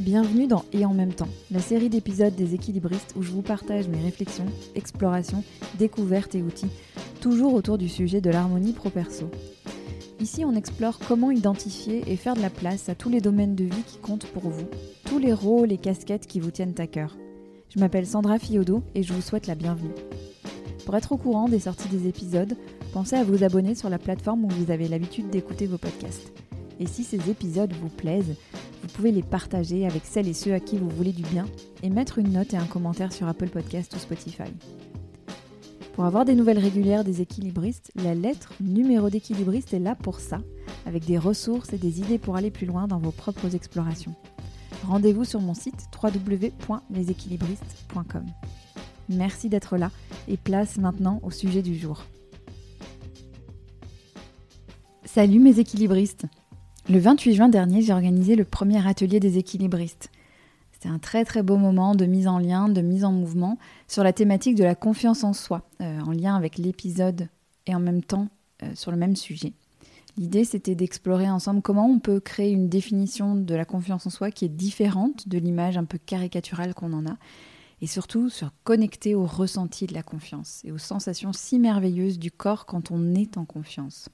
Bienvenue dans Et en même temps, la série d'épisodes des équilibristes où je vous partage mes réflexions, explorations, découvertes et outils, toujours autour du sujet de l'harmonie pro-perso. Ici, on explore comment identifier et faire de la place à tous les domaines de vie qui comptent pour vous, tous les rôles et casquettes qui vous tiennent à cœur. Je m'appelle Sandra Fiodo et je vous souhaite la bienvenue. Pour être au courant des sorties des épisodes, pensez à vous abonner sur la plateforme où vous avez l'habitude d'écouter vos podcasts. Et si ces épisodes vous plaisent, vous pouvez les partager avec celles et ceux à qui vous voulez du bien et mettre une note et un commentaire sur Apple Podcast ou Spotify. Pour avoir des nouvelles régulières des équilibristes, la lettre numéro d'équilibriste est là pour ça, avec des ressources et des idées pour aller plus loin dans vos propres explorations. Rendez-vous sur mon site www.leséquilibristes.com. Merci d'être là et place maintenant au sujet du jour. Salut mes équilibristes Le 28 juin dernier, j'ai organisé le premier atelier des équilibristes. C'était un très très beau moment de mise en lien, de mise en mouvement sur la thématique de la confiance en soi, euh, en lien avec l'épisode et en même temps euh, sur le même sujet. L'idée, c'était d'explorer ensemble comment on peut créer une définition de la confiance en soi qui est différente de l'image un peu caricaturale qu'on en a, et surtout sur connecter au ressenti de la confiance et aux sensations si merveilleuses du corps quand on est en confiance.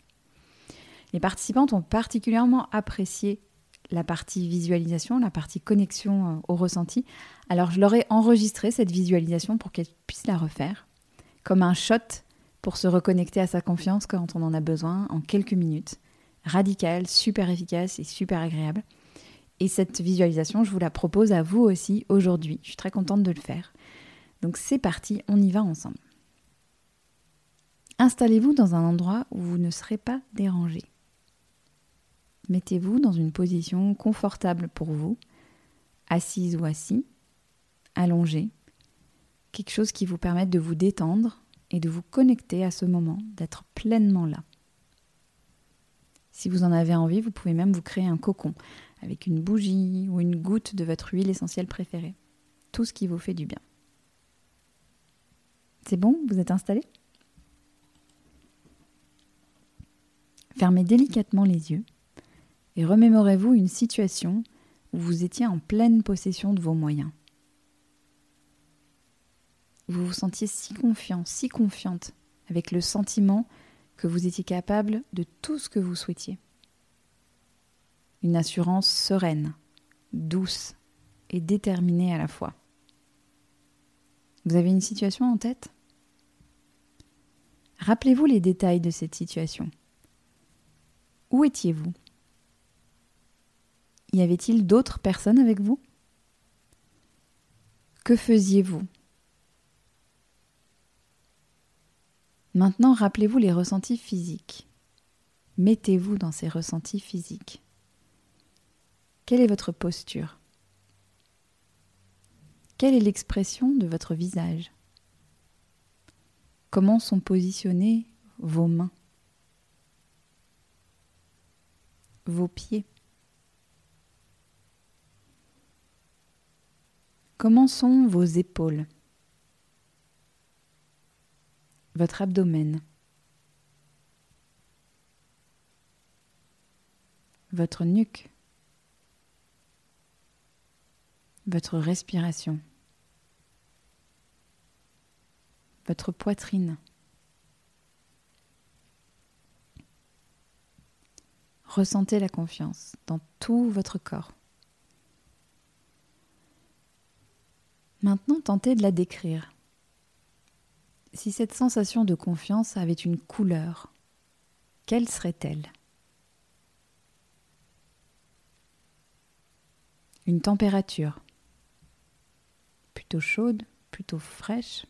Les participantes ont particulièrement apprécié la partie visualisation, la partie connexion euh, au ressenti. Alors je leur ai enregistré cette visualisation pour qu'elles puissent la refaire, comme un shot pour se reconnecter à sa confiance quand on en a besoin en quelques minutes. Radical, super efficace et super agréable. Et cette visualisation, je vous la propose à vous aussi aujourd'hui. Je suis très contente de le faire. Donc c'est parti, on y va ensemble. Installez-vous dans un endroit où vous ne serez pas dérangé. Mettez-vous dans une position confortable pour vous, assise ou assis, allongé, quelque chose qui vous permette de vous détendre et de vous connecter à ce moment, d'être pleinement là. Si vous en avez envie, vous pouvez même vous créer un cocon avec une bougie ou une goutte de votre huile essentielle préférée. Tout ce qui vous fait du bien. C'est bon? Vous êtes installé? Fermez délicatement les yeux et remémorez-vous une situation où vous étiez en pleine possession de vos moyens. Vous vous sentiez si confiant, si confiante, avec le sentiment que vous étiez capable de tout ce que vous souhaitiez. Une assurance sereine, douce et déterminée à la fois. Vous avez une situation en tête? Rappelez-vous les détails de cette situation. Où étiez-vous? Y avait-il d'autres personnes avec vous? Que faisiez-vous? Maintenant, rappelez-vous les ressentis physiques. Mettez-vous dans ces ressentis physiques. Quelle est votre posture? Quelle est l'expression de votre visage? Comment sont positionnées vos mains? Vos pieds? Comment sont vos épaules? Votre abdomen. Votre nuque. Votre respiration. Votre poitrine. Ressentez la confiance dans tout votre corps. Maintenant, tentez de la décrire. Si cette sensation de confiance avait une couleur, quelle serait-elle? Une température. Plutôt chaude, plutôt fraîche.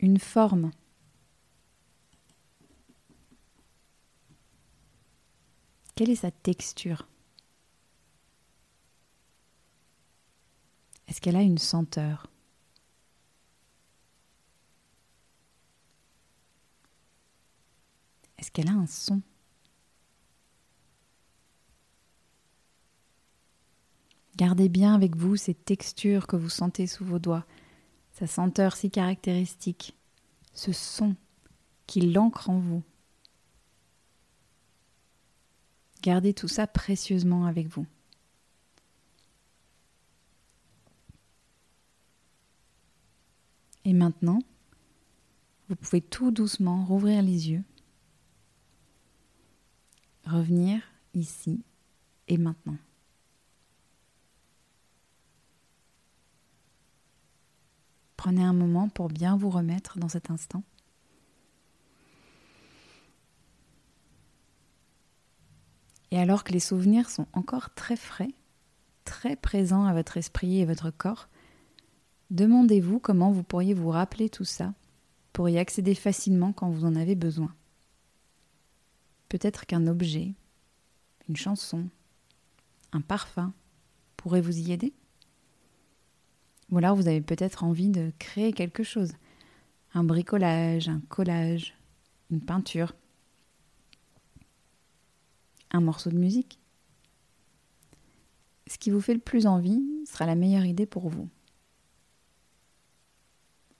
Une forme. Quelle est sa texture? Est-ce qu'elle a une senteur? Est-ce qu'elle a un son? Gardez bien avec vous ces textures que vous sentez sous vos doigts, sa senteur si caractéristique, ce son qui l'ancre en vous. Gardez tout ça précieusement avec vous. Et maintenant, vous pouvez tout doucement rouvrir les yeux, revenir ici et maintenant. Prenez un moment pour bien vous remettre dans cet instant. Et alors que les souvenirs sont encore très frais, très présents à votre esprit et votre corps, demandez-vous comment vous pourriez vous rappeler tout ça pour y accéder facilement quand vous en avez besoin. Peut-être qu'un objet, une chanson, un parfum pourrait vous y aider Ou alors vous avez peut-être envie de créer quelque chose, un bricolage, un collage, une peinture, un morceau de musique. Ce qui vous fait le plus envie sera la meilleure idée pour vous.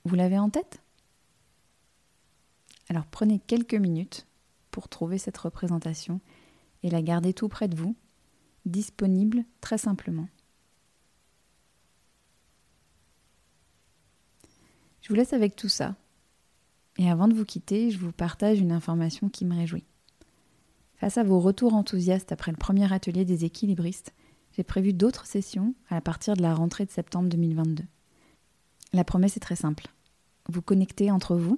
Vous l'avez en tête? Alors prenez quelques minutes pour trouver cette représentation et la garder tout près de vous, disponible très simplement. Je vous laisse avec tout ça. Et avant de vous quitter, je vous partage une information qui me réjouit. Face à vos retours enthousiastes après le premier atelier des équilibristes, j'ai prévu d'autres sessions à partir de la rentrée de septembre 2022. La promesse est très simple. Vous connecter entre vous,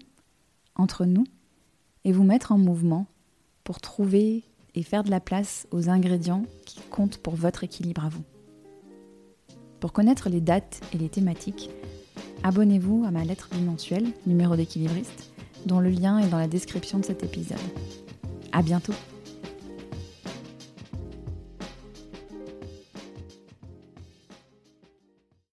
entre nous, et vous mettre en mouvement pour trouver et faire de la place aux ingrédients qui comptent pour votre équilibre à vous. Pour connaître les dates et les thématiques, abonnez-vous à ma lettre bimensuelle, numéro d'équilibriste, dont le lien est dans la description de cet épisode. À bientôt!